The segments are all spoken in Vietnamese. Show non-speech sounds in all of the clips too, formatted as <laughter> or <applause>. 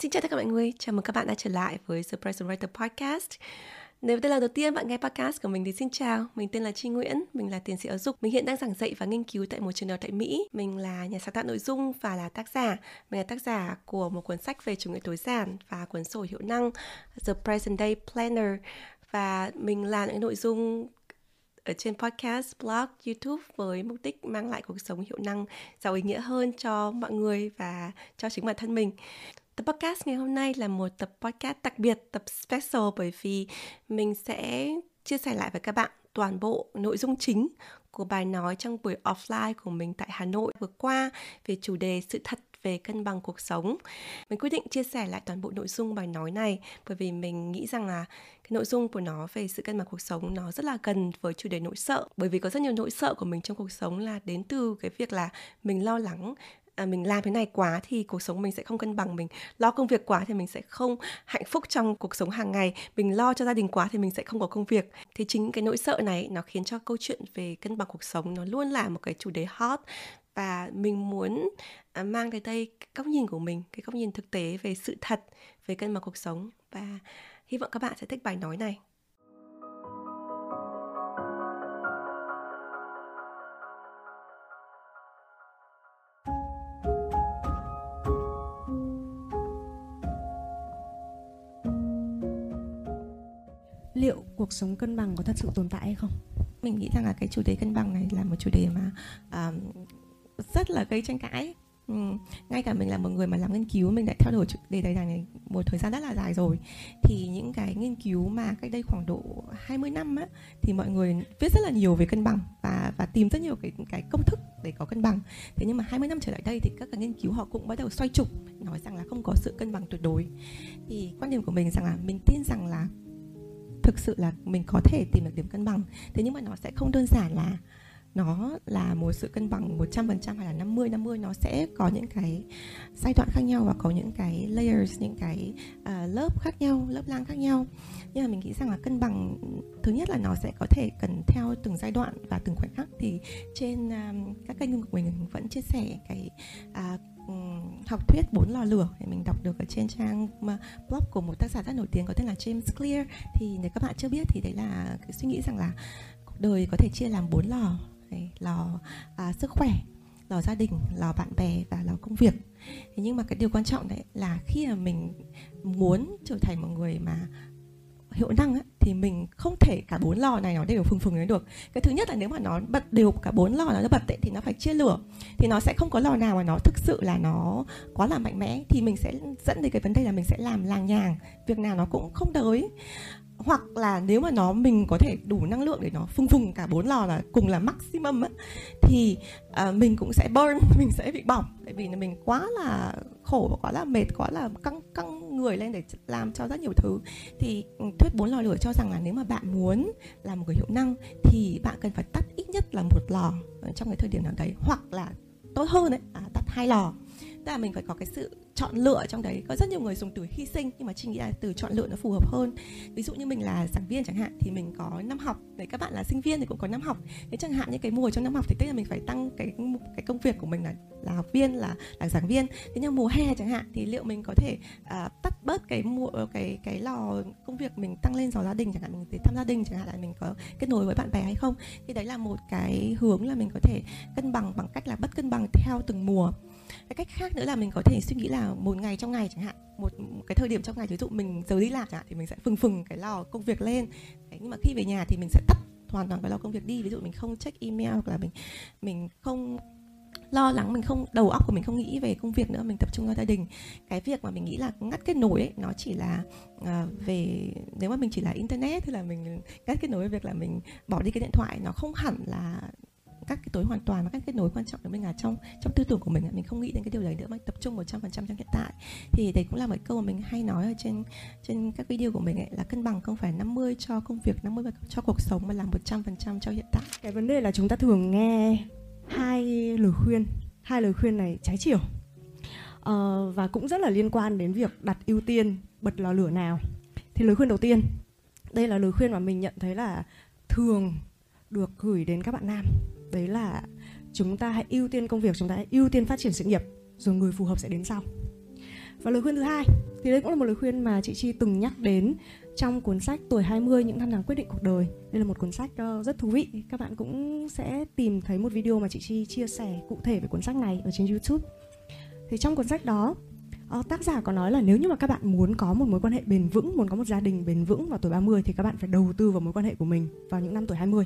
Xin chào tất cả mọi người, chào mừng các bạn đã trở lại với Surprise Writer Podcast. Nếu đây là lần đầu tiên bạn nghe podcast của mình thì xin chào, mình tên là Chi Nguyễn, mình là tiến sĩ giáo dục. Mình hiện đang giảng dạy và nghiên cứu tại một trường đại học tại Mỹ. Mình là nhà sáng tạo nội dung và là tác giả. Mình là tác giả của một cuốn sách về chủ nghĩa tối giản và cuốn sổ hiệu năng The Present Day Planner. Và mình làm những nội dung ở trên podcast, blog, YouTube với mục đích mang lại cuộc sống hiệu năng giàu ý nghĩa hơn cho mọi người và cho chính bản thân mình. Tập podcast ngày hôm nay là một tập podcast đặc biệt, tập special bởi vì mình sẽ chia sẻ lại với các bạn toàn bộ nội dung chính của bài nói trong buổi offline của mình tại Hà Nội vừa qua về chủ đề sự thật về cân bằng cuộc sống. Mình quyết định chia sẻ lại toàn bộ nội dung bài nói này bởi vì mình nghĩ rằng là cái nội dung của nó về sự cân bằng cuộc sống nó rất là gần với chủ đề nỗi sợ bởi vì có rất nhiều nỗi sợ của mình trong cuộc sống là đến từ cái việc là mình lo lắng à, mình làm thế này quá thì cuộc sống mình sẽ không cân bằng. Mình lo công việc quá thì mình sẽ không hạnh phúc trong cuộc sống hàng ngày. Mình lo cho gia đình quá thì mình sẽ không có công việc. Thì chính cái nỗi sợ này nó khiến cho câu chuyện về cân bằng cuộc sống nó luôn là một cái chủ đề hot. Và mình muốn à, mang tới đây cái góc nhìn của mình cái góc nhìn thực tế về sự thật về cân bằng cuộc sống. Và hy vọng các bạn sẽ thích bài nói này. Cuộc sống cân bằng có thật sự tồn tại hay không? Mình nghĩ rằng là cái chủ đề cân bằng này là một chủ đề mà um, rất là gây tranh cãi. Ừ. ngay cả mình là một người mà làm nghiên cứu mình đã theo đuổi chủ đề này này một thời gian rất là dài rồi. Thì những cái nghiên cứu mà cách đây khoảng độ 20 năm á thì mọi người viết rất là nhiều về cân bằng và và tìm rất nhiều cái cái công thức để có cân bằng. Thế nhưng mà 20 năm trở lại đây thì các cái nghiên cứu họ cũng bắt đầu xoay trục nói rằng là không có sự cân bằng tuyệt đối. Thì quan điểm của mình rằng là mình tin rằng là thực sự là mình có thể tìm được điểm cân bằng. Thế nhưng mà nó sẽ không đơn giản là nó là một sự cân bằng 100% hay là 50 50 nó sẽ có những cái giai đoạn khác nhau và có những cái layers những cái uh, lớp khác nhau lớp lang khác nhau. Nhưng mà mình nghĩ rằng là cân bằng thứ nhất là nó sẽ có thể cần theo từng giai đoạn và từng khoảnh khắc. Thì trên um, các kênh của mình vẫn chia sẻ cái uh, Ừ, học thuyết bốn lò lửa thì mình đọc được ở trên trang blog của một tác giả rất nổi tiếng có tên là James Clear. Thì nếu các bạn chưa biết thì đấy là cái suy nghĩ rằng là cuộc đời có thể chia làm bốn lò. Đấy, lò à, sức khỏe lò gia đình lò bạn bè và lò công việc. Thế nhưng mà cái điều quan trọng đấy là khi mà mình muốn trở thành một người mà hiệu năng ấy, thì mình không thể cả bốn lò này nó đều phừng phừng đấy được. Cái thứ nhất là nếu mà nó bật đều cả bốn lò nó bật ấy, thì nó phải chia lửa. Thì nó sẽ không có lò nào mà nó thực sự là nó quá là mạnh mẽ. Thì mình sẽ dẫn đến cái vấn đề là mình sẽ làm làng nhàng việc nào nó cũng không tới. Hoặc là nếu mà nó mình có thể đủ năng lượng để nó phung phùng cả bốn lò là cùng là maximum á thì uh, mình cũng sẽ burn <laughs> mình sẽ bị bỏng. Tại vì là mình quá là khổ và quá là mệt quá là căng căng người lên để làm cho rất nhiều thứ. Thì ừ, thuyết bốn lò lửa cho rằng là nếu mà bạn muốn làm một người hiệu năng thì bạn cần phải tắt ít nhất là một lò trong cái thời điểm nào đấy hoặc là tốt hơn đấy à, tắt hai lò tức là mình phải có cái sự chọn lựa trong đấy. Có rất nhiều người dùng từ hy sinh nhưng mà chị nghĩ là từ chọn lựa nó phù hợp hơn. Ví dụ như mình là giảng viên chẳng hạn thì mình có năm học. Để các bạn là sinh viên thì cũng có năm học. Thế chẳng hạn như cái mùa trong năm học thì tức là mình phải tăng cái cái công việc của mình là là học viên là là giảng viên. Thế nhưng mùa hè chẳng hạn thì liệu mình có thể uh, tắt bớt cái mùa cái cái lò công việc mình tăng lên lò gia đình chẳng hạn mình để thăm gia đình chẳng hạn là mình có kết nối với bạn bè hay không? Thì đấy là một cái hướng là mình có thể cân bằng bằng cách là bất cân bằng theo từng mùa cái cách khác nữa là mình có thể suy nghĩ là một ngày trong ngày chẳng hạn một cái thời điểm trong ngày ví dụ mình giờ đi làm chẳng hạn thì mình sẽ phừng phừng cái lò công việc lên. Đấy, nhưng mà khi về nhà thì mình sẽ tắt hoàn toàn cái lò công việc đi. Ví dụ mình không check email hoặc là mình mình không lo lắng mình không đầu óc của mình không nghĩ về công việc nữa mình tập trung vào gia đình. Cái việc mà mình nghĩ là ngắt kết nối ấy, nó chỉ là uh, về nếu mà mình chỉ là internet thì là mình ngắt kết nối với việc là mình bỏ đi cái điện thoại nó không hẳn là các cái tối hoàn toàn và các kết nối quan trọng của mình là trong trong tư tưởng của mình mình không nghĩ đến cái điều đấy nữa mà tập trung 100% trong hiện tại. Thì đấy cũng là một câu mà mình hay nói ở trên trên các video của mình ấy là cân bằng không phải 50 cho công việc 50 cho cuộc sống mà là 100% cho hiện tại. Cái vấn đề là chúng ta thường nghe hai lời khuyên hai lời khuyên này trái chiều. Uh, và cũng rất là liên quan đến việc đặt ưu tiên bật lò lửa nào. Thì lời khuyên đầu tiên đây là lời khuyên mà mình nhận thấy là thường được gửi đến các bạn nam đấy là chúng ta hãy ưu tiên công việc, chúng ta hãy ưu tiên phát triển sự nghiệp, rồi người phù hợp sẽ đến sau. Và lời khuyên thứ hai, thì đây cũng là một lời khuyên mà chị Chi từng nhắc đến trong cuốn sách tuổi 20 những năm tháng quyết định cuộc đời. Đây là một cuốn sách ờ, rất thú vị. Các bạn cũng sẽ tìm thấy một video mà chị Chi chia sẻ cụ thể về cuốn sách này ở trên YouTube. Thì trong cuốn sách đó ờ, tác giả có nói là nếu như mà các bạn muốn có một mối quan hệ bền vững, muốn có một gia đình bền vững vào tuổi 30 thì các bạn phải đầu tư vào mối quan hệ của mình vào những năm tuổi 20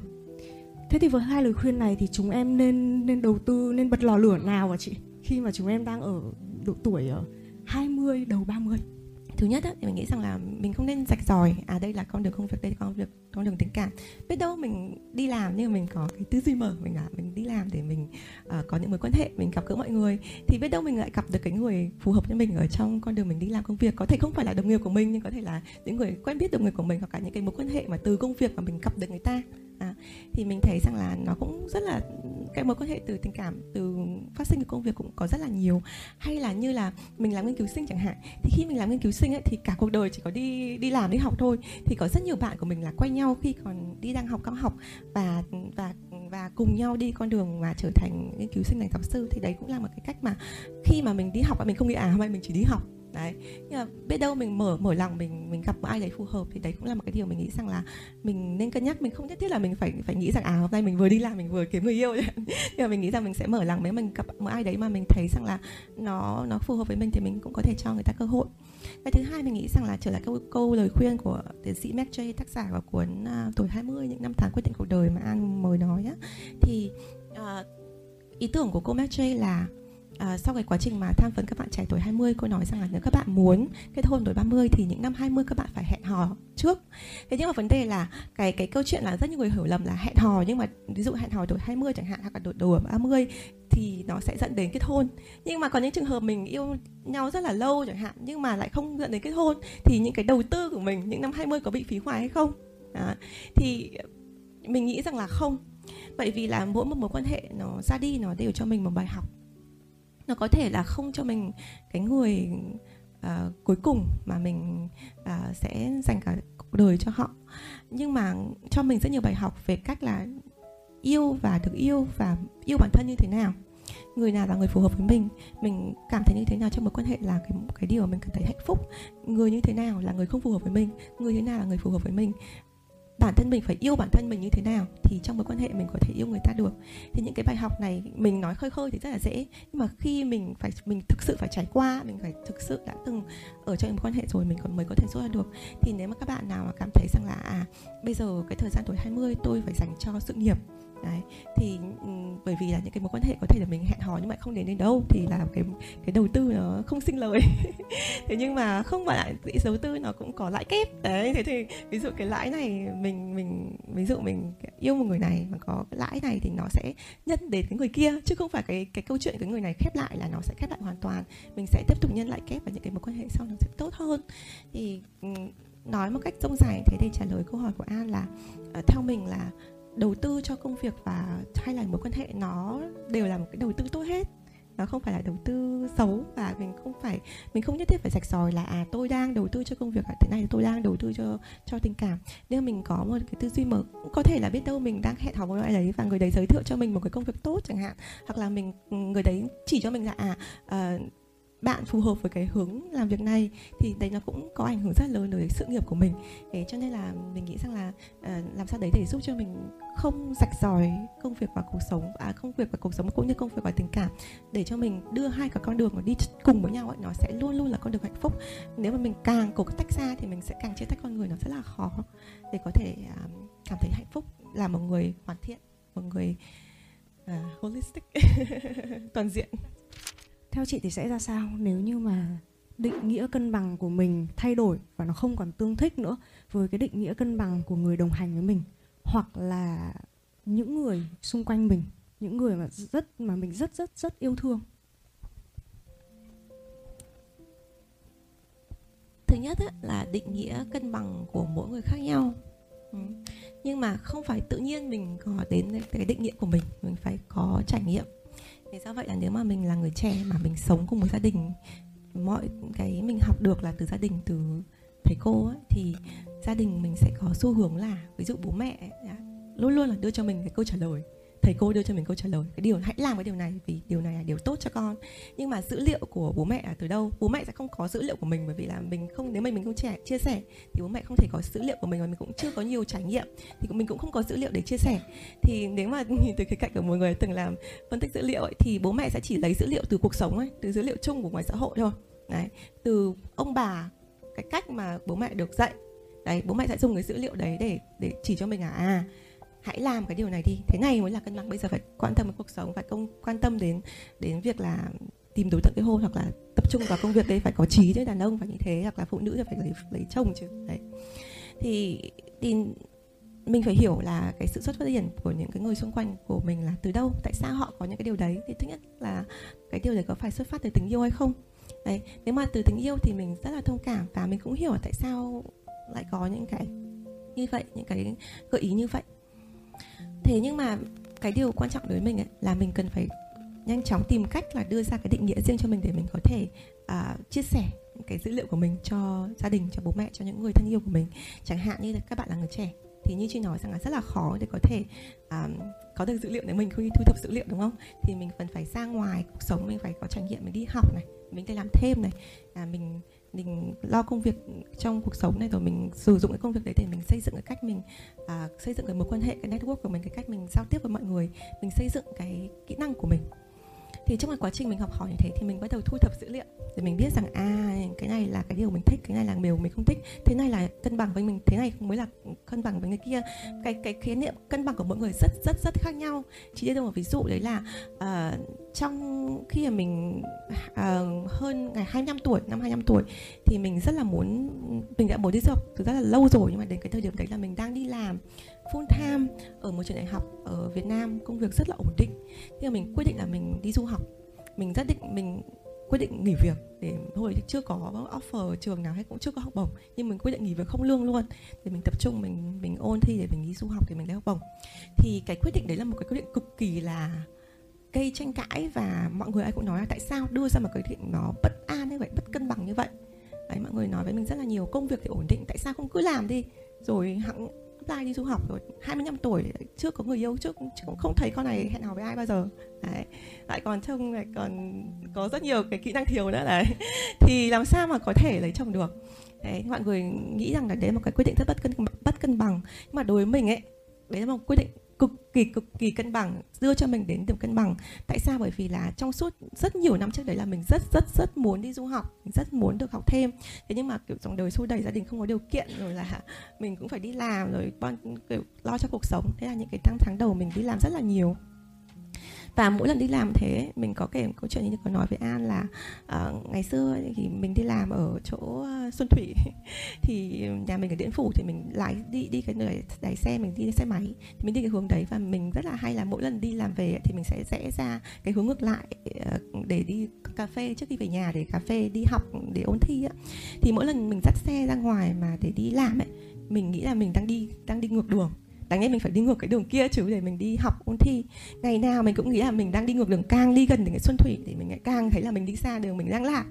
thế thì với hai lời khuyên này thì chúng em nên nên đầu tư nên bật lò lửa nào ạ chị? Khi mà chúng em đang ở độ tuổi ờ, ở 20 đầu 30 thứ nhất á, thì mình nghĩ rằng là mình không nên rạch ròi à đây là con đường công việc đây là con việc con đường tình cảm. Biết đâu mình đi làm nhưng mà mình có cái tư duy mở mình là mình đi làm để mình uh, có những mối quan hệ mình gặp gỡ mọi người. Thì biết đâu mình lại gặp được cái người phù hợp với mình ở trong con đường mình đi làm công việc. Có thể không phải là đồng nghiệp của mình nhưng có thể là những người quen biết đồng nghiệp của mình hoặc cả những cái mối quan hệ mà từ công việc mà mình gặp được người ta à, thì mình thấy rằng là nó cũng rất là cái mối quan hệ từ tình cảm từ phát sinh từ công việc cũng có rất là nhiều. Hay là như là mình làm nghiên cứu sinh chẳng hạn thì khi mình làm nghiên cứu sinh ấy, thì cả cuộc đời chỉ có đi đi làm đi học thôi. Thì có rất nhiều bạn của mình là quen nhau khi còn đi đang học cao học và và và cùng nhau đi con đường mà trở thành nghiên cứu sinh thành giáo sư. Thì đấy cũng là một cái cách mà khi mà mình đi học và mình không nghĩ à hôm nay mình chỉ đi học đấy. Nhưng mà biết đâu mình mở mở lòng mình mình gặp một ai đấy phù hợp thì đấy cũng là một cái điều mình nghĩ rằng là mình nên cân nhắc. Mình không nhất thiết là mình phải phải nghĩ rằng à hôm nay mình vừa đi làm mình vừa kiếm người yêu. <laughs> Nhưng mà mình nghĩ rằng mình sẽ mở lòng nếu mình gặp một ai đấy mà mình thấy rằng là nó nó phù hợp với mình thì mình cũng có thể cho người ta cơ hội. Cái thứ hai mình nghĩ rằng là trở lại câu, câu lời khuyên của tiến sĩ Mac Jay tác giả của cuốn uh, tuổi 20 những năm tháng quyết định cuộc đời mà An mới nói á. Thì uh, ý tưởng của cô Mac Jay là à, sau cái quá trình mà tham vấn các bạn trẻ tuổi 20 cô nói rằng là nếu các bạn muốn kết hôn tuổi 30 thì những năm 20 các bạn phải hẹn hò trước. Thế nhưng mà vấn đề là cái cái câu chuyện là rất nhiều người hiểu lầm là hẹn hò nhưng mà ví dụ hẹn hò tuổi 20 chẳng hạn hoặc là tuổi đầu 30 thì nó sẽ dẫn đến kết hôn. Nhưng mà có những trường hợp mình yêu nhau rất là lâu chẳng hạn nhưng mà lại không dẫn đến kết hôn thì những cái đầu tư của mình những năm 20 có bị phí hoài hay không? À, thì mình nghĩ rằng là không. Bởi vì là mỗi một mối quan hệ nó ra đi nó đều cho mình một bài học nó có thể là không cho mình cái người uh, cuối cùng mà mình uh, sẽ dành cả cuộc đời cho họ. Nhưng mà cho mình rất nhiều bài học về cách là yêu và được yêu và yêu bản thân như thế nào. Người nào là người phù hợp với mình mình cảm thấy như thế nào trong mối quan hệ là cái cái điều mà mình cảm thấy hạnh phúc. Người như thế nào là người không phù hợp với mình người thế nào là người phù hợp với mình bản thân mình phải yêu bản thân mình như thế nào thì trong mối quan hệ mình có thể yêu người ta được. Thì những cái bài học này mình nói khơi khơi thì rất là dễ. Nhưng mà khi mình phải, mình thực sự phải trải qua, mình phải thực sự đã từng ở trong mối quan hệ rồi mình còn, mới có thể rút ra được, thì nếu mà các bạn nào mà cảm thấy rằng là à bây giờ cái thời gian tuổi 20 tôi phải dành cho sự nghiệp đấy thì ừ, bởi vì là những cái mối quan hệ có thể là mình hẹn hò nhưng mà không đến đến đâu thì là cái cái đầu tư nó không sinh lời. <laughs> Thế nhưng mà không phải lại quỹ đầu tư nó cũng có lãi kép. Đấy thế thì ví dụ cái lãi này mình mình ví dụ mình yêu một người này mà có cái lãi này thì nó sẽ nhân đến cái người kia chứ không phải cái cái câu chuyện cái người này khép lại là nó sẽ khép lại hoàn toàn. Mình sẽ tiếp tục nhân lại kép và những cái mối quan hệ sau nó sẽ tốt hơn. Thì ừ, nói một cách rông dài thế để trả lời câu hỏi của an là uh, theo mình là đầu tư cho công việc và hay là mối quan hệ nó đều là một cái đầu tư tốt hết. Nó không phải là đầu tư xấu và mình không phải mình không nhất thiết phải sạch sòi là à tôi đang đầu tư cho công việc thế này tôi đang đầu tư cho cho tình cảm. Nhưng mình có một cái tư duy mở cũng có thể là biết đâu mình đang hẹn hò với ai đấy và người đấy giới thiệu cho mình một cái công việc tốt chẳng hạn. Hoặc là mình người đấy chỉ cho mình là à uh, bạn phù hợp với cái hướng làm việc này thì đấy nó cũng có ảnh hưởng rất lớn đối với sự nghiệp của mình. Thế cho nên là mình nghĩ rằng là uh, làm sao đấy để giúp cho mình không rạch ròi công việc và cuộc sống à công việc và cuộc sống cũng như công việc và tình cảm để cho mình đưa hai cái con đường mà đi cùng với nhau ấy, nó sẽ luôn luôn là con đường hạnh phúc. Nếu mà mình càng cố tách ra thì mình sẽ càng chia tách con người nó rất là khó để có thể uh, cảm thấy hạnh phúc là một người hoàn thiện một người uh, holistic <laughs> toàn diện theo chị thì sẽ ra sao? Nếu như mà định nghĩa cân bằng của mình thay đổi và nó không còn tương thích nữa với cái định nghĩa cân bằng của người đồng hành với mình, hoặc là những người xung quanh mình, những người mà rất, mà mình rất rất rất yêu thương. Thứ nhất là định nghĩa cân bằng của mỗi người khác nhau. Ừ. nhưng mà không phải tự nhiên mình có đến cái định nghĩa của mình mình phải có trải nghiệm thế do vậy? Là nếu mà mình là người trẻ mà mình sống cùng một gia đình mọi cái mình học được là từ gia đình từ thầy cô ấy, thì gia đình mình sẽ có xu hướng là ví dụ bố mẹ dạ, luôn luôn là đưa cho mình cái câu trả lời thầy cô đưa cho mình câu trả lời. Cái điều hãy làm cái điều này vì điều này là điều tốt cho con. Nhưng mà dữ liệu của bố mẹ là từ đâu? Bố mẹ sẽ không có dữ liệu của mình bởi vì là mình không nếu mà mình không trẻ chia sẻ thì bố mẹ không thể có dữ liệu của mình và mình cũng chưa có nhiều trải nghiệm. Thì mình cũng không có dữ liệu để chia sẻ. Thì nếu mà <laughs> nhìn từ cái cạnh của một người từng làm phân tích dữ liệu ấy, thì bố mẹ sẽ chỉ lấy dữ liệu từ cuộc sống ấy từ dữ liệu chung của ngoài xã hội thôi. Đấy từ ông bà cái cách mà bố mẹ được dạy. Đấy bố mẹ sẽ dùng cái dữ liệu đấy để để chỉ cho mình à à hãy làm cái điều này đi. Thế này mới là cân bằng. Bây giờ phải quan tâm đến cuộc sống, phải công, quan tâm đến đến việc là tìm đối tượng cái hôn hoặc là tập trung vào công việc đấy phải có trí chứ đàn ông, phải như thế. Hoặc là phụ nữ thì phải lấy lấy chồng chứ. Đấy. Thì thì mình phải hiểu là cái sự xuất phát điểm của những cái người xung quanh của mình là từ đâu, tại sao họ có những cái điều đấy. Thì thứ nhất là cái điều đấy có phải xuất phát từ tình yêu hay không? Đấy. Nếu mà từ tình yêu thì mình rất là thông cảm và mình cũng hiểu tại sao lại có những cái như vậy, những cái gợi ý như vậy thế nhưng mà cái điều quan trọng đối với mình ấy, là mình cần phải nhanh chóng tìm cách là đưa ra cái định nghĩa riêng cho mình để mình có thể uh, chia sẻ cái dữ liệu của mình cho gia đình cho bố mẹ cho những người thân yêu của mình. Chẳng hạn như là các bạn là người trẻ thì như chị nói rằng là rất là khó để có thể um, có được dữ liệu để mình khi thu thập dữ liệu đúng không? Thì mình cần phải ra ngoài cuộc sống mình phải có trải nghiệm mình đi học này mình phải làm thêm này. À, mình mình lo công việc trong cuộc sống này rồi mình sử dụng cái công việc đấy để mình xây dựng cái cách mình à, xây dựng cái mối quan hệ cái network của mình cái cách mình giao tiếp với mọi người mình xây dựng cái kỹ năng của mình thì trong cái quá trình mình học hỏi như thế thì mình bắt đầu thu thập dữ liệu để mình biết rằng à cái này là cái điều mình thích cái này là điều mình không thích thế này là cân bằng với mình thế này mới là cân bằng với người kia. Cái cái khái niệm cân bằng của mỗi người rất rất rất khác nhau. Chỉ đưa một ví dụ đấy là uh, trong khi mà mình uh, hơn ngày 25 tuổi năm 25 tuổi thì mình rất là muốn mình đã muốn đi du học thực ra là lâu rồi nhưng mà đến cái thời điểm đấy là mình đang đi làm full time ở một trường đại học ở Việt Nam, công việc rất là ổn định. Nhưng mà mình quyết định là mình đi du học. Mình rất định, mình quyết định nghỉ việc để hồi chưa có offer trường nào hay cũng chưa có học bổng, nhưng mình quyết định nghỉ việc không lương luôn. Để mình tập trung, mình mình ôn thi để mình đi du học để mình lấy học bổng. Thì cái quyết định đấy là một cái quyết định cực kỳ là gây tranh cãi và mọi người ai cũng nói là tại sao đưa ra một cái quyết định nó bất an như vậy, bất cân bằng như vậy. Đấy, mọi người nói với mình rất là nhiều, công việc thì ổn định, tại sao không cứ làm đi? Rồi hẵng apply đi du học rồi 25 tuổi chưa có người yêu, trước cũng không thấy con này hẹn hò với ai bao giờ. Đấy. Lại còn trông lại còn có rất nhiều cái kỹ năng thiếu nữa, đấy. <laughs> Thì làm sao mà có thể lấy chồng được? Đấy, mọi người nghĩ rằng là đấy là một cái quyết định rất bất cân bất cân bằng. Nhưng mà đối với mình ấy, đấy là một quyết định cực kỳ cực kỳ cân bằng, đưa cho mình đến điểm cân bằng. Tại sao? Bởi vì là trong suốt rất nhiều năm trước đấy là mình rất rất rất muốn đi du học, mình rất muốn được học thêm. Thế nhưng mà, kiểu, dòng đời xô đầy gia đình không có điều kiện, rồi là mình cũng phải đi làm, rồi kiểu, lo cho cuộc sống. Thế là những cái tháng tháng đầu mình đi làm rất là nhiều và mỗi lần đi làm thế mình có kể một câu chuyện như có nói với an là uh, ngày xưa thì mình đi làm ở chỗ ờ, xuân thủy. <laughs> Thì nhà mình ở điện phủ thì mình lái đi đi cái nơi đài xe mình đi xe máy thì mình đi cái hướng đấy và mình rất là hay là mỗi lần đi làm về thì mình sẽ rẽ ra cái hướng ngược lại ờ, để đi cà phê trước khi về nhà để cà phê đi học để ôn thi á. Thì mỗi lần mình dắt xe ra ngoài mà để đi làm ấy mình nghĩ là mình đang đi đang đi ngược đường đáng lẽ mình phải đi ngược cái đường kia chứ, để mình đi học ôn thi. Ngày nào mình cũng nghĩ là mình đang đi ngược đường càng đi gần đến cái xuân thủy thì mình lại càng thấy là mình đi xa đường, mình đang lạc.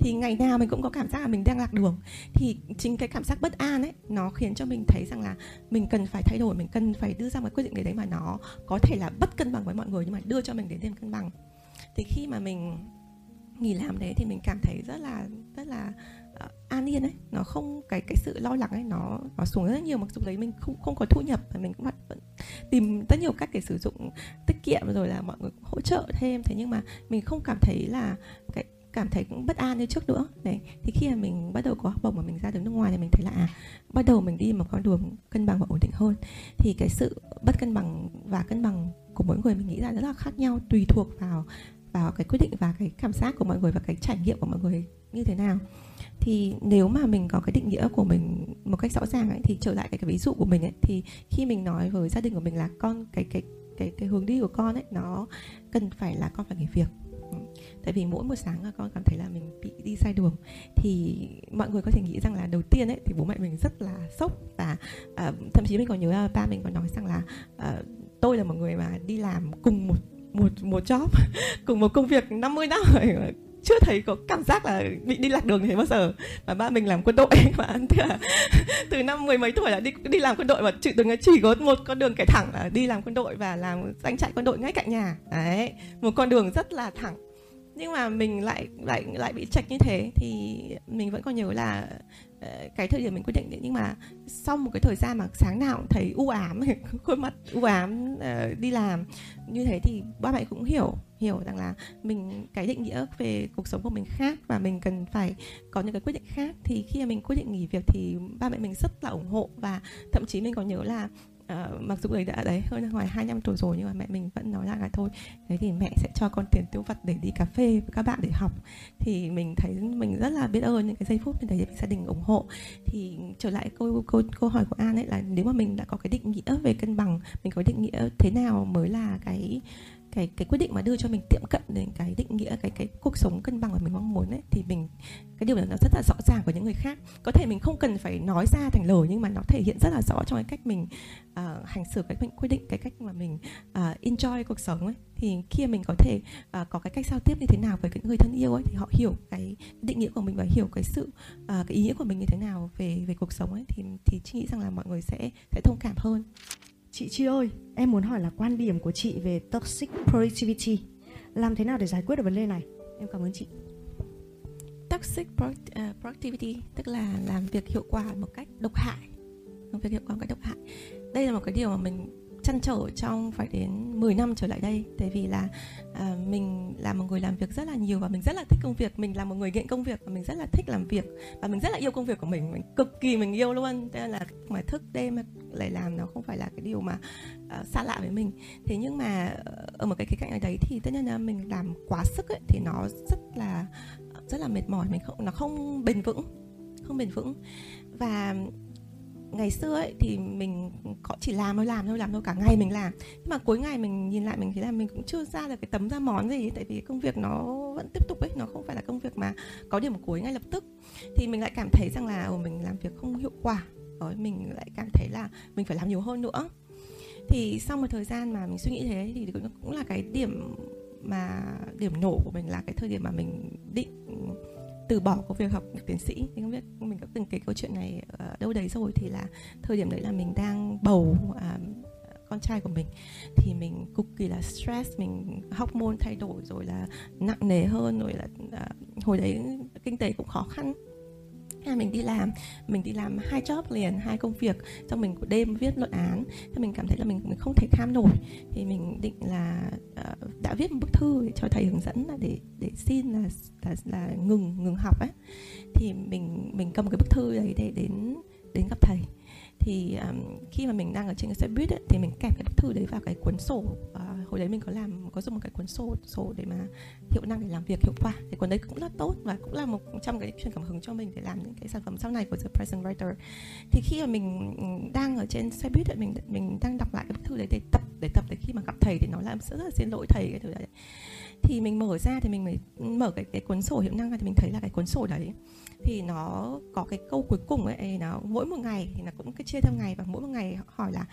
Thì ngày nào mình cũng có cảm giác là mình đang lạc đường. Thì chính cái cảm giác bất an ấy, nó khiến cho mình thấy rằng là mình cần phải thay đổi, mình cần phải đưa ra một quyết định cái đấy mà nó có thể là bất cân bằng với mọi người, nhưng mà đưa cho mình đến thêm cân bằng. Thì khi mà mình nghỉ làm đấy thì mình cảm thấy rất là rất là an yên ấy, nó không, cái cái sự lo lắng ấy nó nó xuống rất nhiều, mặc dù đấy mình không không có thu nhập và mình cũng vẫn tìm rất nhiều cách để sử dụng tiết kiệm rồi là mọi người cũng hỗ trợ thêm. Thế nhưng mà mình không cảm thấy là cái, cảm thấy cũng bất an như trước nữa. Đấy thì khi mà mình bắt đầu có học bổng mà mình ra đến nước ngoài thì mình thấy là à bắt đầu mình đi một con đường cân bằng và ổn định hơn. Thì cái sự bất cân bằng và cân bằng của mỗi người mình nghĩ là rất là khác nhau, tùy thuộc vào vào cái quyết định và cái cảm giác của mọi người và cái trải nghiệm của mọi người như thế nào thì nếu mà mình có cái định nghĩa của mình một cách rõ ràng ấy thì trở lại cái, cái ví dụ của mình ấy thì khi mình nói với gia đình của mình là con cái cái cái cái hướng đi của con ấy nó cần phải là con phải nghỉ việc. Ừ. Tại vì mỗi một sáng là con cảm thấy là mình bị đi sai đường thì mọi người có thể nghĩ rằng là đầu tiên ấy thì bố mẹ mình rất là sốc và uh, thậm chí mình còn nhớ ba mình còn nói rằng là uh, tôi là một người mà đi làm cùng một một một job <laughs> cùng một công việc 50 năm. Rồi <laughs> chưa thấy có cảm giác là bị đi lạc đường thế bao giờ. Và ba mình làm quân đội <laughs> mà tức là <laughs> từ năm mười mấy tuổi là đi đi làm quân đội và chỉ từng chỉ có một con đường kẻ thẳng là đi làm quân đội và làm danh trại quân đội ngay cạnh nhà. Đấy, một con đường rất là thẳng. Nhưng mà mình lại lại lại bị trạch như thế thì mình vẫn còn nhớ là Ờ, cái thời điểm mình quyết định nhưng mà sau một cái thời gian mà sáng nào cũng thấy u ám <laughs> khuôn mặt u ám uh, đi làm như thế thì ba mẹ cũng hiểu hiểu rằng là mình cái định nghĩa về cuộc sống của mình khác và mình cần phải có những cái quyết định khác. Thì khi mà mình quyết định nghỉ việc thì ba mẹ mình rất là ủng hộ và thậm chí mình còn nhớ là uh, mặc dù đấy đã đấy hơn ngoài hai năm tuổi rồi nhưng mà mẹ mình vẫn nói rằng là thôi thế thì mẹ sẽ cho con tiền tiêu vặt để đi cà phê với các bạn để học. Thì mình thấy mình rất là biết ơn những cái giây phút như thế gia đình ủng hộ. Thì trở lại câu câu câu hỏi của an ấy là nếu mà mình đã có cái định nghĩa về cân bằng mình có định nghĩa thế nào mới là cái cái cái quyết định mà đưa cho mình tiệm cận đến cái định nghĩa cái cái cuộc sống cân bằng mà mình mong muốn ấy thì mình cái điều đó nó rất là rõ ràng của những người khác. Có thể mình không cần phải nói ra thành lời nhưng mà nó thể hiện rất là rõ trong cái cách mình uh, hành xử cái mình quyết định cái cách mà mình uh, enjoy cuộc sống ấy. Thì khi mình có thể uh, có cái cách giao tiếp như thế nào với những người thân yêu ấy thì họ hiểu cái định nghĩa của mình và hiểu cái sự uh, cái ý nghĩa của mình như thế nào về về cuộc sống ấy thì thì chị nghĩ rằng là mọi người sẽ sẽ thông cảm hơn. Chị Chi ơi, em muốn hỏi là quan điểm của chị về toxic productivity. Làm thế nào để giải quyết được vấn đề này? Em cảm ơn chị. Toxic à, productivity tức là làm việc hiệu quả một cách độc hại. Làm việc hiệu quả một cách độc hại. Đây là một cái điều mà mình chăn trở trong phải đến 10 năm trở lại đây. Tại vì là à, mình là một người làm việc rất là nhiều và mình rất là thích công việc. Mình là một người nghiện công việc và mình rất là thích làm việc và mình rất là yêu công việc của mình. Mình cực kỳ mình yêu luôn. Thế là mà thức đêm lại làm nó không phải là cái điều mà uh, xa lạ với mình. Thế nhưng mà ờ, ở một cái khía cạnh này đấy thì tất nhiên là mình làm quá sức ấy, thì nó rất là rất là mệt mỏi. Mình không nó không bền vững không bền vững. Và ngày xưa ấy thì mình họ chỉ làm thôi làm thôi làm thôi cả ngày mình làm. Nhưng mà cuối ngày mình nhìn lại mình thấy là mình cũng chưa ra được cái tấm ra món gì tại vì công việc nó vẫn tiếp tục ấy nó không phải là công việc mà có điểm cuối ngay lập tức. Thì mình lại cảm thấy rằng là ồ, mình làm việc không hiệu quả. Rồi mình lại cảm thấy là mình phải làm nhiều hơn nữa. Thì sau một thời gian mà mình suy nghĩ thế thì cũng là cái điểm mà điểm nổ của mình là cái thời điểm mà mình định từ bỏ công việc học tiến sĩ. Thì không biết mình có từng kể câu chuyện này ở đâu đấy rồi thì là thời điểm đấy là mình đang bầu à, con trai của mình. Thì mình cực kỳ là stress mình hormone thay đổi rồi là nặng nề hơn rồi là à, hồi đấy kinh tế cũng khó khăn là mình đi làm mình đi làm hai job liền hai công việc. Xong mình đêm viết luận án thì mình cảm thấy là mình, mình không thể tham nổi. Thì mình định là uh, đã viết một bức thư cho thầy hướng dẫn là để để xin là là, là ngừng ngừng học ấy thì mình mình cầm cái bức thư đấy để đến đến gặp thầy thì um, khi mà mình đang ở trên cái xe buýt ấy, thì mình kẹp cái bức thư đấy vào cái cuốn sổ uh, hồi đấy mình có làm có dùng một cái cuốn sổ sổ để mà hiệu năng để làm việc hiệu quả. Thì cuốn đấy cũng rất tốt và cũng là một trong cái truyền cảm hứng cho mình để làm những cái sản phẩm sau này của The Present Writer. Thì khi mà mình đang ở trên xe buýt ấy, mình mình đang đọc lại cái bức thư đấy để tập để tập để khi mà gặp thầy thì nó làm rất là xin lỗi thầy cái thứ đấy thì mình mở ra thì mình mới mở cái cái cuốn sổ hiệu năng ra thì mình thấy là cái cuốn sổ đấy thì nó có cái câu cuối cùng ấy nó mỗi một ngày thì nó cũng cứ chia theo ngày và mỗi một ngày hỏi là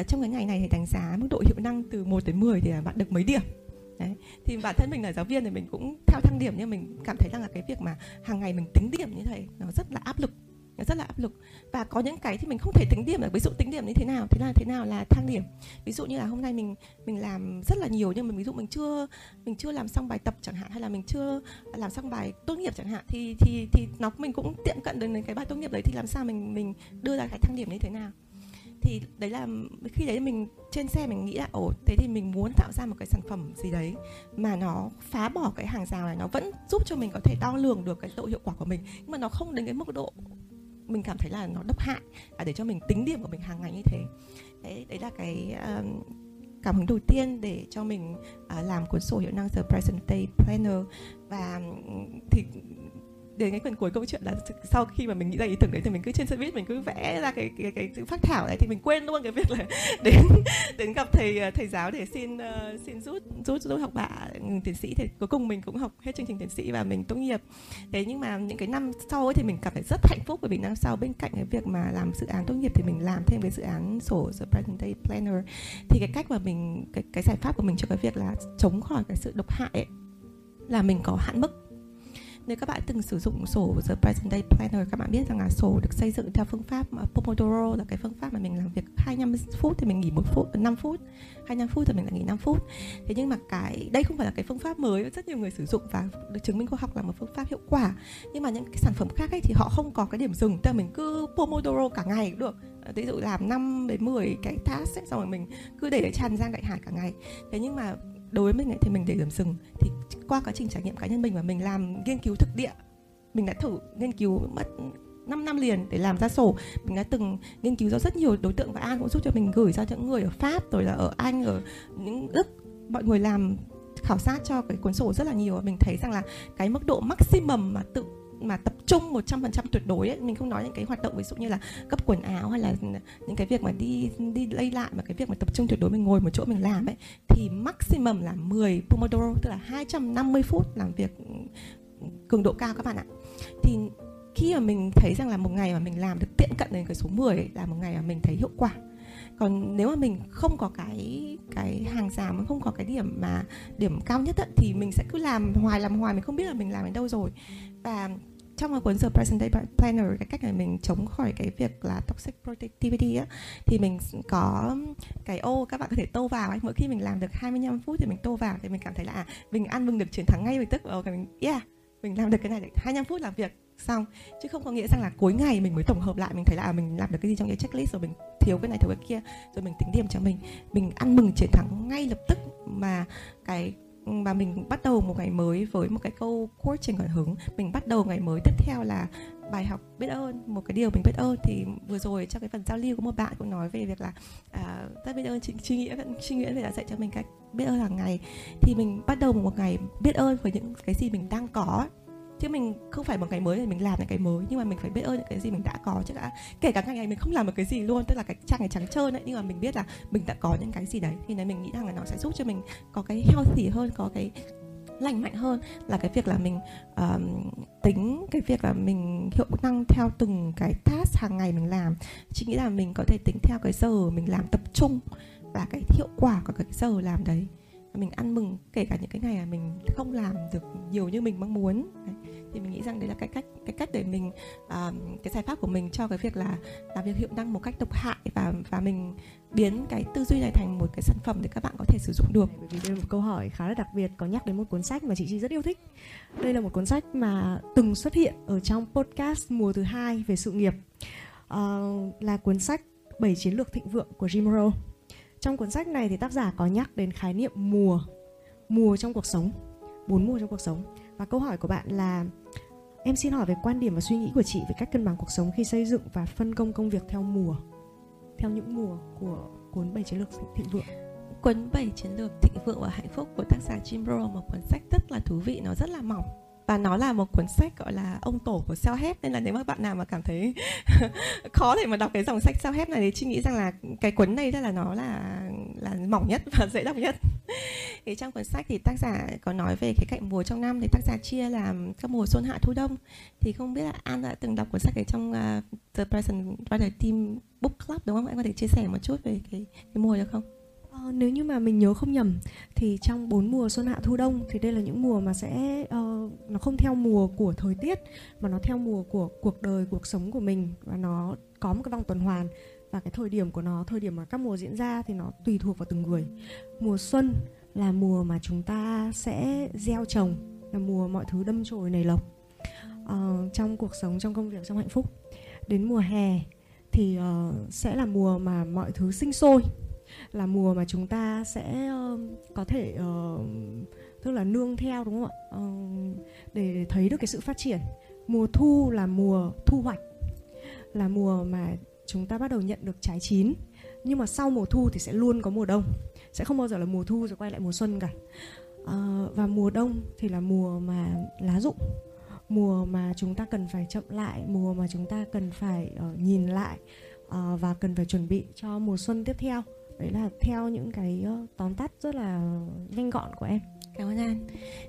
uh, trong cái ngày này thì đánh giá mức độ hiệu năng từ 1 đến 10 thì bạn được mấy điểm Đấy. thì bản thân mình là giáo viên thì mình cũng theo thăng điểm nhưng mình cảm thấy rằng là cái việc mà hàng ngày mình tính điểm như thế nó rất là áp lực nó rất là áp lực. Và có những cái thì mình không thể tính điểm được. Ví dụ tính điểm như thế nào, thế là thế nào là thang điểm. Ví dụ như là hôm nay mình mình làm rất là nhiều nhưng mà ví dụ mình chưa mình chưa làm xong bài tập chẳng hạn hay là mình chưa làm xong bài tốt nghiệp chẳng hạn thì thì thì nó, mình cũng tiệm cận đến cái bài tốt nghiệp đấy thì làm sao mình mình đưa ra cái thang điểm như thế nào. Thì đấy là, khi đấy mình, trên xe mình nghĩ là, ồ, thế thì mình muốn tạo ra một cái sản phẩm gì đấy mà nó phá bỏ cái hàng rào này, nó vẫn giúp cho mình có thể đo lường được cái độ hiệu quả của mình. Nhưng mà nó không đến cái mức độ mình cảm thấy là nó độc hại và để cho mình tính điểm của mình hàng ngày như thế. Đấy đấy là cái um, cảm hứng đầu tiên để cho mình uh, làm cuốn sổ hiệu năng The Present Day Planner. Và thì đến cái phần cuối câu chuyện là sau khi mà mình nghĩ ra ý tưởng đấy thì mình cứ trên xe buýt mình cứ vẽ ra cái cái cái, cái phát thảo này thì mình quên luôn cái việc là <laughs> đến đến gặp thầy ờ, thầy giáo để xin uh, xin rút rút rút học bạ ừ, tiến sĩ. Thì cuối cùng mình cũng học hết chương trình tiến sĩ và mình tốt nghiệp. Thế nhưng mà những cái năm sau ấy thì mình cảm thấy rất hạnh phúc bởi vì năm sau bên cạnh cái việc mà làm dự án tốt nghiệp thì mình làm thêm cái dự án sổ the present day planner. Thì cái cách mà mình cái cái giải pháp của mình cho cái việc là chống khỏi cái sự độc hại ấy, là mình có hạn mức nếu các bạn từng sử dụng sổ The Present Day Planner các bạn biết rằng là sổ được xây dựng theo phương pháp Pomodoro là cái phương pháp mà mình làm việc 25 phút thì mình nghỉ một phút 5 phút 25 phút thì mình lại nghỉ 5 phút. Thế nhưng mà cái đây không phải là cái phương pháp mới rất nhiều người sử dụng và được chứng minh khoa học là một phương pháp hiệu quả. Nhưng mà những cái sản phẩm khác ấy thì họ không có cái điểm dừng tức là mình cứ Pomodoro cả ngày cũng được. Ờ, ví dụ làm 5 đến 10 cái task ấy, xong rồi mình cứ để tràn ra gạch hải cả ngày. Thế nhưng mà đối với mình ấy, thì mình để điểm sừng thì qua quá trình trải nghiệm cá nhân mình và mình làm nghiên cứu thực địa mình đã thử nghiên cứu mất 5 năm liền để làm ra sổ. Mình đã từng nghiên cứu ra rất nhiều đối tượng và an cũng giúp cho mình gửi ra những người ở pháp rồi là ở anh ở những đức. Mọi người làm khảo sát cho cái cuốn sổ rất là nhiều và mình thấy rằng là cái mức độ maximum mà tự mà tập trung 100% tuyệt đối ấy, mình không nói những cái hoạt động ví dụ như là cấp quần áo hay là những cái việc mà đi đi lây lại mà cái việc mà tập trung tuyệt đối mình ngồi một chỗ mình làm ấy thì maximum là 10 Pomodoro tức là 250 phút làm việc cường độ cao các bạn ạ. Thì khi mà mình thấy rằng là một ngày mà mình làm được tiện cận đến cái số 10 ấy, là một ngày mà mình thấy hiệu quả còn nếu mà mình không có cái cái hàng rào mà không có cái điểm mà điểm cao nhất ấy, thì mình sẽ cứ làm hoài làm hoài mình không biết là mình làm đến đâu rồi và trong cái cuốn The Present Day Planner cái cách này mình chống khỏi cái việc là toxic productivity á thì mình có cái ô các bạn có thể tô vào ấy. Mỗi khi mình làm được 25 phút thì mình tô vào thì mình cảm thấy là à, mình ăn mừng được chiến thắng ngay lập tức. Ok mình yeah mình làm được cái này được 25 phút làm việc xong. Chứ không có nghĩa rằng là cuối ngày mình mới tổng hợp lại mình thấy là à, mình làm được cái gì trong cái checklist rồi mình thiếu cái này thiếu cái kia rồi mình tính điểm cho mình. Mình ăn mừng chiến thắng ngay lập tức mà cái và mình bắt đầu một ngày mới với một cái câu quote truyền cảm hứng. Mình bắt đầu ngày mới tiếp theo là bài học biết ơn một cái điều mình biết ơn. Thì vừa rồi trong cái phần giao lưu có một bạn cũng nói về việc là à, rất biết ơn suy nghĩa suy nghĩa về đã dạy cho mình cách biết ơn hàng ngày. Thì mình bắt đầu một ngày biết ơn với những cái gì mình đang có chứ mình không phải một ngày mới thì mình làm những cái mới nhưng mà mình phải biết ơn những cái gì mình đã có. Chứ đã kể cả ngày ngày mình không làm một cái gì luôn tức là cái trang này trắng trơn đấy nhưng mà mình biết là mình đã có những cái gì đấy. Thì này mình nghĩ rằng là nó sẽ giúp cho mình có cái healthy hơn có cái lành mạnh hơn. Là cái việc là mình um, tính cái việc là mình hiệu năng theo từng cái task hàng ngày mình làm. Chị nghĩ là mình có thể tính theo cái giờ mình làm tập trung và cái hiệu quả của cái giờ làm đấy mình ăn mừng kể cả những cái ngày mà mình không làm được nhiều như mình mong muốn. Đấy. thì mình nghĩ rằng đấy là cái cách cái cách để mình uh, cái giải pháp của mình cho cái việc là làm việc hiệu năng một cách độc hại và và mình biến cái tư duy này thành một cái sản phẩm để các bạn có thể sử dụng được. Bởi vì đây là một câu hỏi khá là đặc biệt có nhắc đến một cuốn sách mà chị chi rất yêu thích. Đây là một cuốn sách mà từng xuất hiện ở trong podcast mùa thứ hai về sự nghiệp. Uh, là cuốn sách bảy chiến lược thịnh vượng của Jim Rohn trong cuốn sách này thì tác giả có nhắc đến khái niệm mùa mùa trong cuộc sống, bốn mùa trong cuộc sống. Và câu hỏi của bạn là, em xin hỏi về quan điểm và suy nghĩ của chị về cách cân bằng cuộc sống khi xây dựng và phân công công việc theo mùa, theo những mùa của cuốn bảy chiến lược thịnh vượng. Cuốn bảy chiến lược thịnh vượng và hạnh phúc của tác giả Jim Rohn một cuốn sách rất là thú vị, nó rất là mỏng và nó là một cuốn sách gọi là ông tổ của self help nên là nếu mà bạn nào mà cảm thấy <laughs> khó để mà đọc cái dòng sách self help này thì chị nghĩ rằng là cái cuốn này rất là nó là là mỏng nhất và dễ đọc nhất. <laughs> Thì trong cuốn sách thì tác giả có nói về cái cạnh mùa trong năm thì tác giả chia làm các mùa xuân hạ thu đông. Thì không biết là an đã từng đọc cuốn sách này trong uh, the present writer team book club đúng không? Anh có thể chia sẻ một chút về cái cái mùa được không? Ờ, nếu như mà mình nhớ không nhầm thì trong bốn mùa xuân hạ thu đông thì đây là những mùa mà sẽ uh, nó không theo mùa của thời tiết mà nó theo mùa của cuộc đời cuộc sống của mình và nó có một cái vòng tuần hoàn. Và cái thời điểm của nó thời điểm mà các mùa diễn ra thì nó tùy thuộc vào từng người. Mùa xuân là mùa mà chúng ta sẽ gieo trồng là mùa mọi thứ đâm chồi nảy lộc uh, trong cuộc sống trong công việc trong hạnh phúc. Đến mùa hè thì uh, sẽ là mùa mà mọi thứ sinh sôi là mùa mà chúng ta sẽ uh, có thể uh, tức là nương theo đúng không ạ? Uh, để thấy được cái sự phát triển. Mùa thu là mùa thu hoạch là mùa mà chúng ta bắt đầu nhận được trái chín. Nhưng mà sau mùa thu thì sẽ luôn có mùa đông. Sẽ không bao giờ là mùa thu rồi quay lại mùa xuân cả. Uh, và mùa đông thì là mùa mà lá rụng. Mùa mà chúng ta cần phải chậm lại mùa mà chúng ta cần phải uh, nhìn lại uh, và cần phải chuẩn bị cho mùa xuân tiếp theo đấy là theo những cái ờ, tóm tắt rất là nhanh gọn của em. Cảm ơn an.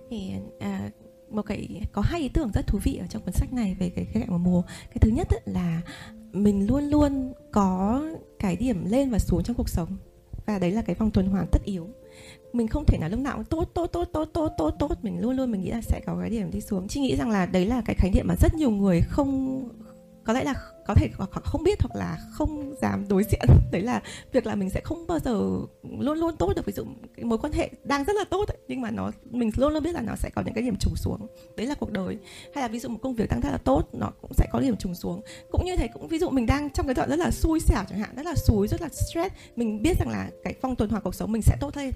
Thì à, một cái có hai ý tưởng rất thú vị ở trong cuốn sách này về cái khía cạnh mùa. Cái thứ nhất ấy, là mình luôn luôn có cái điểm lên và xuống trong cuộc sống. Và đấy là cái vòng tuần hoàn tất yếu. Mình không thể nào lúc nào cũng tốt tốt tốt tốt tốt tốt tốt. Mình luôn luôn mình nghĩ là sẽ có cái điểm đi xuống. Chị nghĩ rằng là đấy là cái khái niệm mà rất nhiều người không có lẽ là có thể hoặc không biết hoặc là không dám đối diện. <laughs> Đấy là việc là mình sẽ không bao giờ luôn luôn tốt được. Ví dụ cái mối quan hệ đang rất là tốt ấy, nhưng mà nó mình luôn luôn biết là nó sẽ có những cái điểm trùng xuống. Đấy là cuộc đời. Hay là ví dụ một công việc đang rất là tốt nó cũng sẽ có điểm trùng xuống. Cũng như thế cũng ví dụ mình đang trong cái đoạn rất là xui xẻo chẳng hạn rất là xui rất là stress. Mình biết rằng là cái phong tuần hoàn cuộc sống mình sẽ tốt lên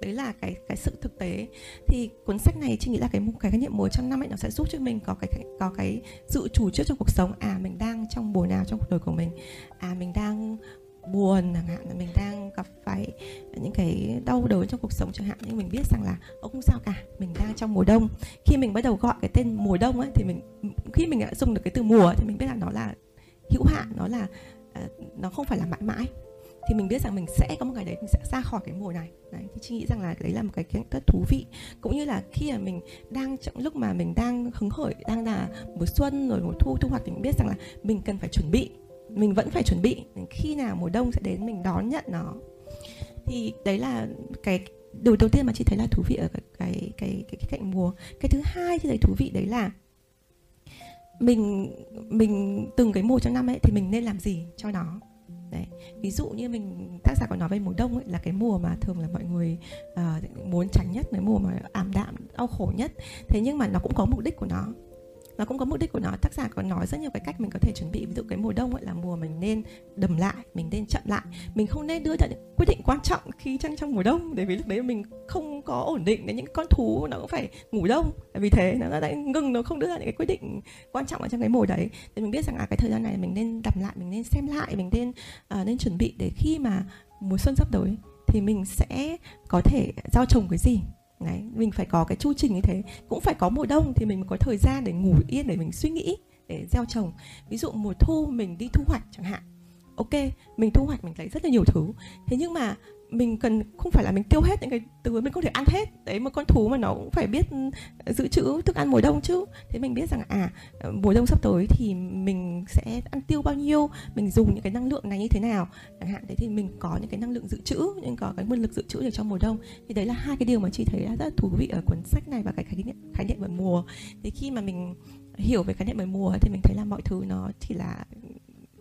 đấy là cái cái sự thực tế. Thì cuốn sách này chị nghĩ là cái cái khái niệm mùa trong năm ấy nó sẽ giúp cho mình có cái có cái dự chủ trước trong cuộc sống. À mình đang trong mùa nào trong cuộc đời của mình? À mình đang buồn chẳng hạn, là mình đang gặp phải những cái đau đớn trong cuộc sống chẳng hạn. Nhưng mình biết rằng là ông không sao cả, mình đang trong mùa đông. Khi mình bắt đầu gọi cái tên mùa đông ấy, thì mình, khi mình đã dùng được cái từ mùa thì mình biết là nó là hữu hạn, nó là ờ, nó không phải là mãi mãi thì mình biết rằng mình sẽ có một ngày đấy mình sẽ ra khỏi cái mùa này. Đấy thì chị nghĩ rằng là đấy là một cái rất thú vị. Cũng như là khi mà mình đang trong lúc mà mình đang hứng khởi đang là mùa xuân rồi mùa thu thu hoạch thì mình biết rằng là mình cần phải chuẩn bị. Mình vẫn phải chuẩn bị. Khi nào mùa đông sẽ đến mình đón nhận nó. Thì đấy là cái điều đầu tiên mà chị thấy là thú vị ở cái cái cái cái, cái cạnh mùa. Cái thứ hai chị thấy thú vị đấy là mình mình từng cái mùa trong năm ấy thì mình nên làm gì cho nó? Đấy. Ví dụ như mình tác giả có nói về mùa đông ấy là cái mùa mà thường là mọi người uh, muốn tránh nhất cái mùa mà ảm đạm đau khổ nhất. Thế nhưng mà nó cũng có mục đích của nó nó cũng có mục đích của nó. Tác giả còn nói rất nhiều cái cách mình có thể chuẩn bị. Ví dụ cái mùa đông ấy là mùa mình nên đầm lại mình nên chậm lại. Mình không nên đưa ra những quyết định quan trọng khi trong trong mùa đông để vì lúc đấy mình không có ổn định đến những con thú nó cũng phải ngủ đông. Vì thế nó đã ngừng nó không đưa ra những cái quyết định quan trọng ở trong cái mùa đấy. Thì mình biết rằng là cái thời gian này mình nên đầm lại mình nên xem lại mình nên uh, nên chuẩn bị để khi mà mùa xuân sắp tới thì mình sẽ có thể gieo trồng cái gì. Đấy, mình phải có cái chu trình như thế. Cũng phải có mùa đông thì mình mới có thời gian để ngủ yên để mình suy nghĩ để gieo trồng. Ví dụ mùa thu mình đi thu hoạch chẳng hạn. Ok mình thu hoạch mình lấy rất là nhiều thứ. Thế nhưng mà mình cần, không phải là mình tiêu hết những cái thứ mình không thể ăn hết. Đấy, một con thú mà nó cũng phải biết ừ, giữ trữ thức ăn mùa đông chứ. Thế mình biết rằng à ờ, mùa đông sắp tới thì mình sẽ ăn tiêu bao nhiêu, mình dùng những cái năng lượng này như thế nào. Chẳng hạn đấy thì mình có những cái năng lượng dự trữ nhưng có cái nguồn lực dự trữ để cho mùa đông. Thì đấy là hai cái điều mà chị thấy rất là thú vị ở cuốn sách này và cái khái niệm khái niệm về mùa. Thì khi mà mình hiểu về khái niệm về mùa thì mình thấy là mọi thứ nó chỉ là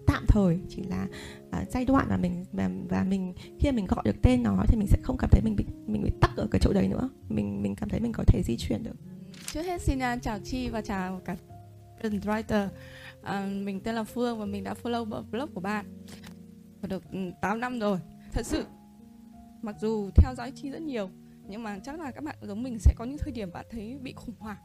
tạm thời chỉ là uh, giai đoạn mà mình và, và mình khi mà mình gọi được tên nó thì mình sẽ không cảm thấy mình bị mình bị tắc ở cái chỗ đấy nữa. Mình mình cảm thấy mình có thể di chuyển được. Trước hết xin uh, chào chi và chào cả writer uh, à, mình tên là phương và mình đã follow blog của bạn và được ừ, 8 năm rồi. Thật sự mặc dù theo dõi chi rất nhiều nhưng mà chắc là các bạn giống mình sẽ có những thời điểm bạn thấy bị khủng hoảng.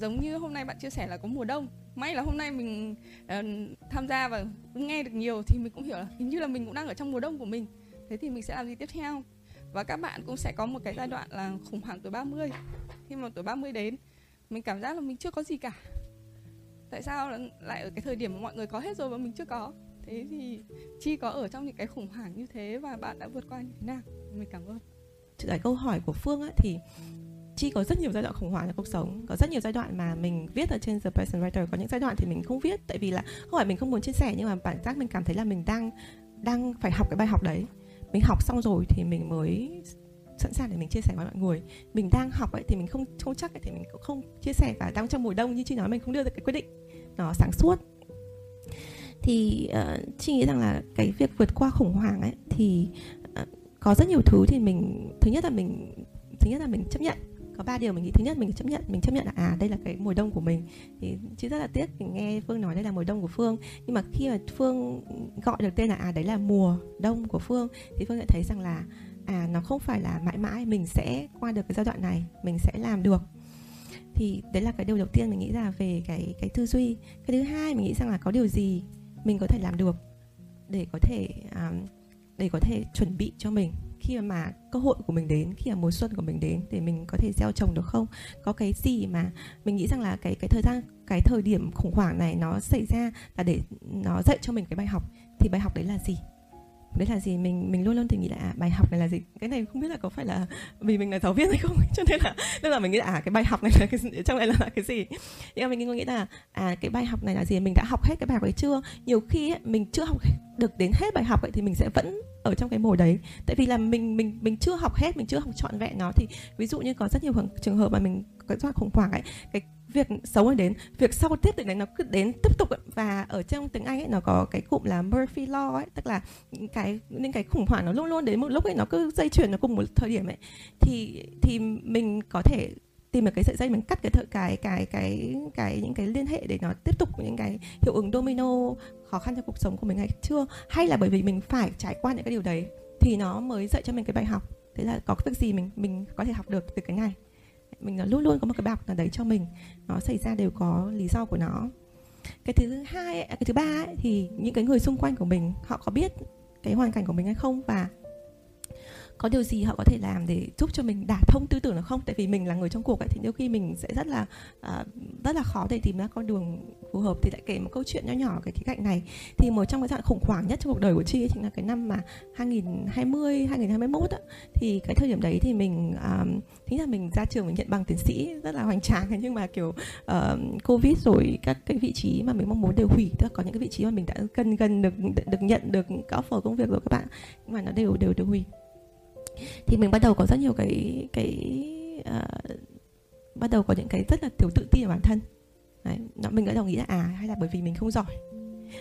Giống như hôm nay bạn chia sẻ là có mùa đông may là hôm nay mình uh, tham gia và nghe được nhiều thì mình cũng hiểu là hình như là mình cũng đang ở trong mùa đông của mình. Thế thì mình sẽ làm gì tiếp theo? Và các bạn cũng sẽ có một cái giai đoạn là khủng hoảng tuổi 30 khi mà tuổi 30 đến mình cảm giác là mình chưa có gì cả. Tại sao lại ở cái thời điểm mà mọi người có hết rồi mà mình chưa có? Thế thì chi có ở trong những cái khủng hoảng như thế và bạn đã vượt qua như thế nào? Mình cảm ơn. Trả lời câu hỏi của phương á, thì chi có rất nhiều giai đoạn khủng hoảng trong cuộc sống. Có rất nhiều giai đoạn mà mình viết ở trên the person writer có những giai đoạn thì mình không viết tại vì là không phải mình không muốn chia sẻ nhưng mà bản giác mình cảm thấy là mình đang đang phải học cái bài học đấy. Mình học xong rồi thì mình mới sẵn sàng để mình chia sẻ với mọi người. Mình đang học ấy thì mình không không chắc ấy, thì mình cũng không chia sẻ và đang trong mùa đông như chị nói mình không đưa ra cái quyết định. Nó sáng suốt. Thì ờ, uh, chị nghĩ rằng là cái việc vượt qua khủng hoảng ấy thì uh, có rất nhiều thứ thì mình thứ nhất là mình thứ nhất là mình chấp nhận có ba điều mình nghĩ. Thứ nhất mình chấp nhận mình chấp nhận là à đây là cái mùa đông của mình. Thì chứ rất là tiếc mình nghe phương nói đây là mùa đông của phương. Nhưng mà khi mà phương gọi được tên là à đấy là mùa đông của phương thì phương lại thấy rằng là à nó không phải là mãi mãi mình sẽ qua được cái giai đoạn này mình sẽ làm được. Thì đấy là cái điều đầu tiên mình nghĩ là về cái cái tư duy. Cái thứ hai mình nghĩ rằng là có điều gì mình có thể làm được để có thể um, để có thể chuẩn bị cho mình? Khi mà cơ hội của mình đến, khi mà mùa xuân của mình đến để mình có thể gieo trồng được không? Có cái gì mà mình nghĩ rằng là cái cái thời gian, cái thời điểm khủng hoảng này nó xảy ra là để nó dạy cho mình cái bài học, thì bài học đấy là gì? Đấy là gì? Mình mình luôn luôn thì nghĩ là à, bài học này là gì? Cái này không biết là có phải là vì mình là giáo viên hay không? <laughs> Cho nên là nên là mình nghĩ là à cái bài học này là cái trong này là cái gì? Nhưng mà mình nghĩ là à cái bài học này là gì? Mình đã học hết cái bài học ấy chưa? Nhiều khi ấy, mình chưa học được đến hết bài học ấy thì mình sẽ vẫn ở trong cái mồi đấy. Tại vì là mình mình mình chưa học hết mình chưa học trọn vẹn nó. Thì ví dụ như có rất nhiều trường hợp mà mình có rất khủng hoảng ấy cái việc xấu ấy đến, việc sau tiếp tục đấy nó cứ đến tiếp tục ấy. và ở trong tiếng anh ấy, nó có cái cụm là Murphy law ấy, tức là những cái những cái khủng hoảng nó luôn luôn đến một lúc ấy, nó cứ dây chuyển nó cùng một thời điểm ấy. Thì thì mình có thể tìm được cái sợi dây mình cắt cái thợ, cái cái cái cái, những cái liên hệ để nó tiếp tục những cái hiệu ứng domino khó khăn trong cuộc sống của mình hay chưa? Hay là bởi vì mình phải trải qua những cái điều đấy thì nó mới dạy cho mình cái bài học? Thế là có cái việc gì mình mình có thể học được từ cái này? Mình ờ, luôn luôn có một cái bọc nào đấy cho mình. Nó xảy ra đều có lý do của nó. Cái thứ hai à, cái thứ ba ấy, thì những cái người xung quanh của mình họ có biết cái hoàn cảnh của mình hay không? Và có điều gì họ có thể làm để giúp cho mình đả thông tư tưởng được không? Tại vì mình là người trong cuộc ấy, thì đôi khi mình sẽ rất là uh, rất là khó để tìm ra con đường phù hợp thì lại kể một câu chuyện nhỏ nhỏ cái khía cạnh này. Thì một trong cái dạng khủng hoảng nhất trong cuộc đời của chi ấy, chính là cái năm mà 2020 2021 á, thì cái thời điểm đấy thì mình um, thứ là mình ra trường mình nhận bằng tiến sĩ rất là hoành tráng. Nhưng mà kiểu uh, covid rồi các cái vị trí mà mình mong muốn đều hủy tức là có những cái vị trí mà mình đã gần gần được được nhận được các offer công việc rồi các bạn nhưng mà nó đều đều đều hủy. Thì mình bắt đầu có rất nhiều cái cái uh, bắt đầu có những cái rất là thiếu tự tin ở bản thân. Đấy, mình đã đầu nghĩ là à hay là bởi vì mình không giỏi.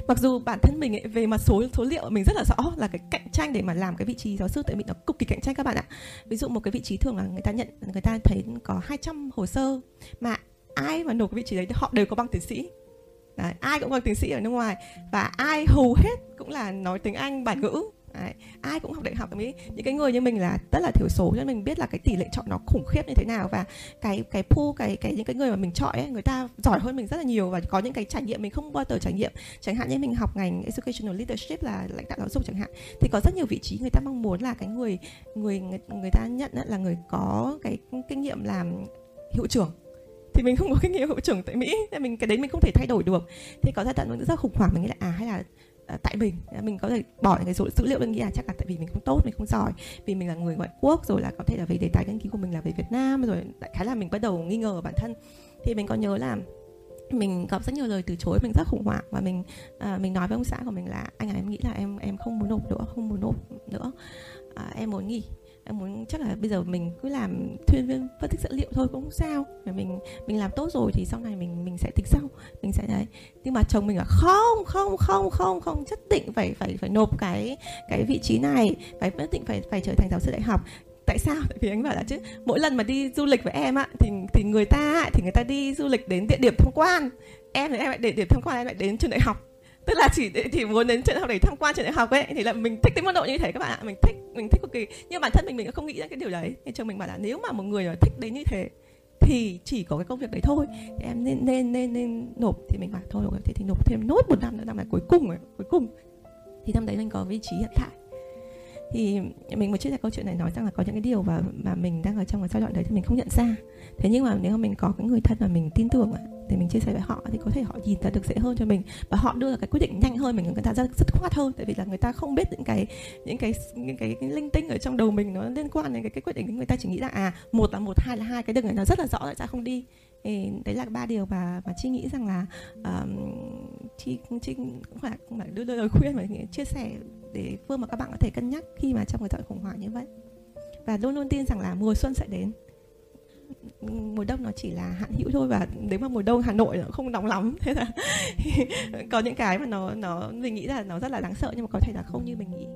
Mặc dù bản thân mình ấy, về mặt số số liệu mình rất là rõ là cái cạnh tranh để mà làm cái vị trí giáo sư tại vì nó cực kỳ cạnh tranh các bạn ạ. Ví dụ một cái vị trí thường là người ta nhận người ta thấy có 200 hồ sơ mà ai mà nộp cái vị trí đấy thì họ đều có bằng tiến sĩ. Đấy, ai cũng bằng tiến sĩ ở nước ngoài và ai hầu hết cũng là nói tiếng Anh bản ngữ. Đấy, ai cũng học đại học ấy những cái người như mình là rất là thiểu số cho nên mình biết là cái tỷ lệ chọn nó khủng khiếp như thế nào và cái cái pool cái cái những cái người mà mình chọn ấy người ta giỏi hơn mình rất là nhiều và có những cái trải nghiệm mình không bao giờ trải nghiệm. Chẳng hạn như mình học ngành educational leadership là lãnh đạo giáo dục chẳng hạn thì có rất nhiều vị trí người ta mong muốn là cái người người người, người ta nhận là người có cái kinh nghiệm làm hiệu trưởng. Thì mình không có kinh nghiệm hiệu trưởng tại Mỹ nên mình cái đấy mình không thể thay đổi được. Thì có giai đoạn mình rất khủng hoảng mình nghĩ là à hay là Ờ, tại mình. Mình có thể bỏ những cái số dữ liệu đơn nghĩ là chắc là tại vì mình không tốt mình không giỏi. Vì mình là người ngoại quốc rồi là có thể là về đề tài nghiên cứu của mình là về Việt Nam rồi đại khái là mình bắt đầu nghi ngờ bản thân. Thì mình có nhớ là mình gặp rất nhiều lời từ chối mình rất khủng hoảng và mình à, mình nói với ông xã của mình là anh à em nghĩ là em em không muốn nộp nữa không muốn nộp nữa. À, em muốn nghỉ em muốn, chắc là bây giờ mình cứ làm thuyên viên phân tích dữ liệu thôi cũng không sao. Mà mình mình làm tốt rồi thì sau này mình mình sẽ tính sau. Mình sẽ, đấy. Nhưng mà chồng mình là không không không không không, nhất định phải phải phải nộp cái cái vị trí này. Phải nhất định phải phải trở thành giáo sư đại học. Tại sao? Tại <laughs> vì anh bảo là chứ, mỗi lần mà đi du lịch với em á, thì thì người ta thì người ta đi du lịch đến địa điểm tham quan. Em thì em lại để điểm tham quan, em lại đến trường đại học tức là chỉ chỉ muốn đến trường đại học để tham quan trường đại học ấy, thì là mình thích cái môn độ như thế các bạn ạ. Mình thích mình thích cực kỳ. Nhưng bản thân mình mình không nghĩ ra cái điều đấy. Thì chồng mình bảo là nếu mà một người mà thích đến như thế, thì chỉ có cái công việc đấy thôi. Thì em nên nên nên nên nộp. Thì mình bảo thôi thế thì nộp thêm nốt một năm nữa, năm này cuối cùng rồi, cuối cùng. Thì năm đấy mình có vị trí hiện tại thì mình một chia sẻ câu chuyện này nói rằng là có những cái điều mà mà mình đang ở trong cái giai đoạn đấy thì mình không nhận ra. Thế nhưng mà nếu mà mình có cái người thân mà mình tin tưởng thì mình chia sẻ với họ thì có thể họ nhìn ra được dễ hơn cho mình. Và họ đưa ra cái quyết định nhanh hơn mình người ta ra rất khoát hơn. Tại vì là người ta không biết những cái những cái những cái, cái linh tinh ở trong đầu mình nó liên quan đến cái, cái quyết định người ta chỉ nghĩ là à một là một hai là hai cái đường này nó rất là rõ tại sao không đi? Thì đấy là ba điều mà mà chị nghĩ rằng là um, chị chị cũng phải cũng phải đưa lời khuyên và chia sẻ để phương mà các bạn có thể cân nhắc khi mà trong cái thời khủng hoảng như vậy. Và luôn luôn tin rằng là mùa xuân sẽ đến. Mùa đông nó chỉ là hạn hữu thôi và nếu mà mùa đông Hà Nội nó không nóng lắm. <laughs> Thế là <laughs> có những cái mà nó nó mình nghĩ là nó rất là đáng sợ nhưng mà có thể là không như mình nghĩ.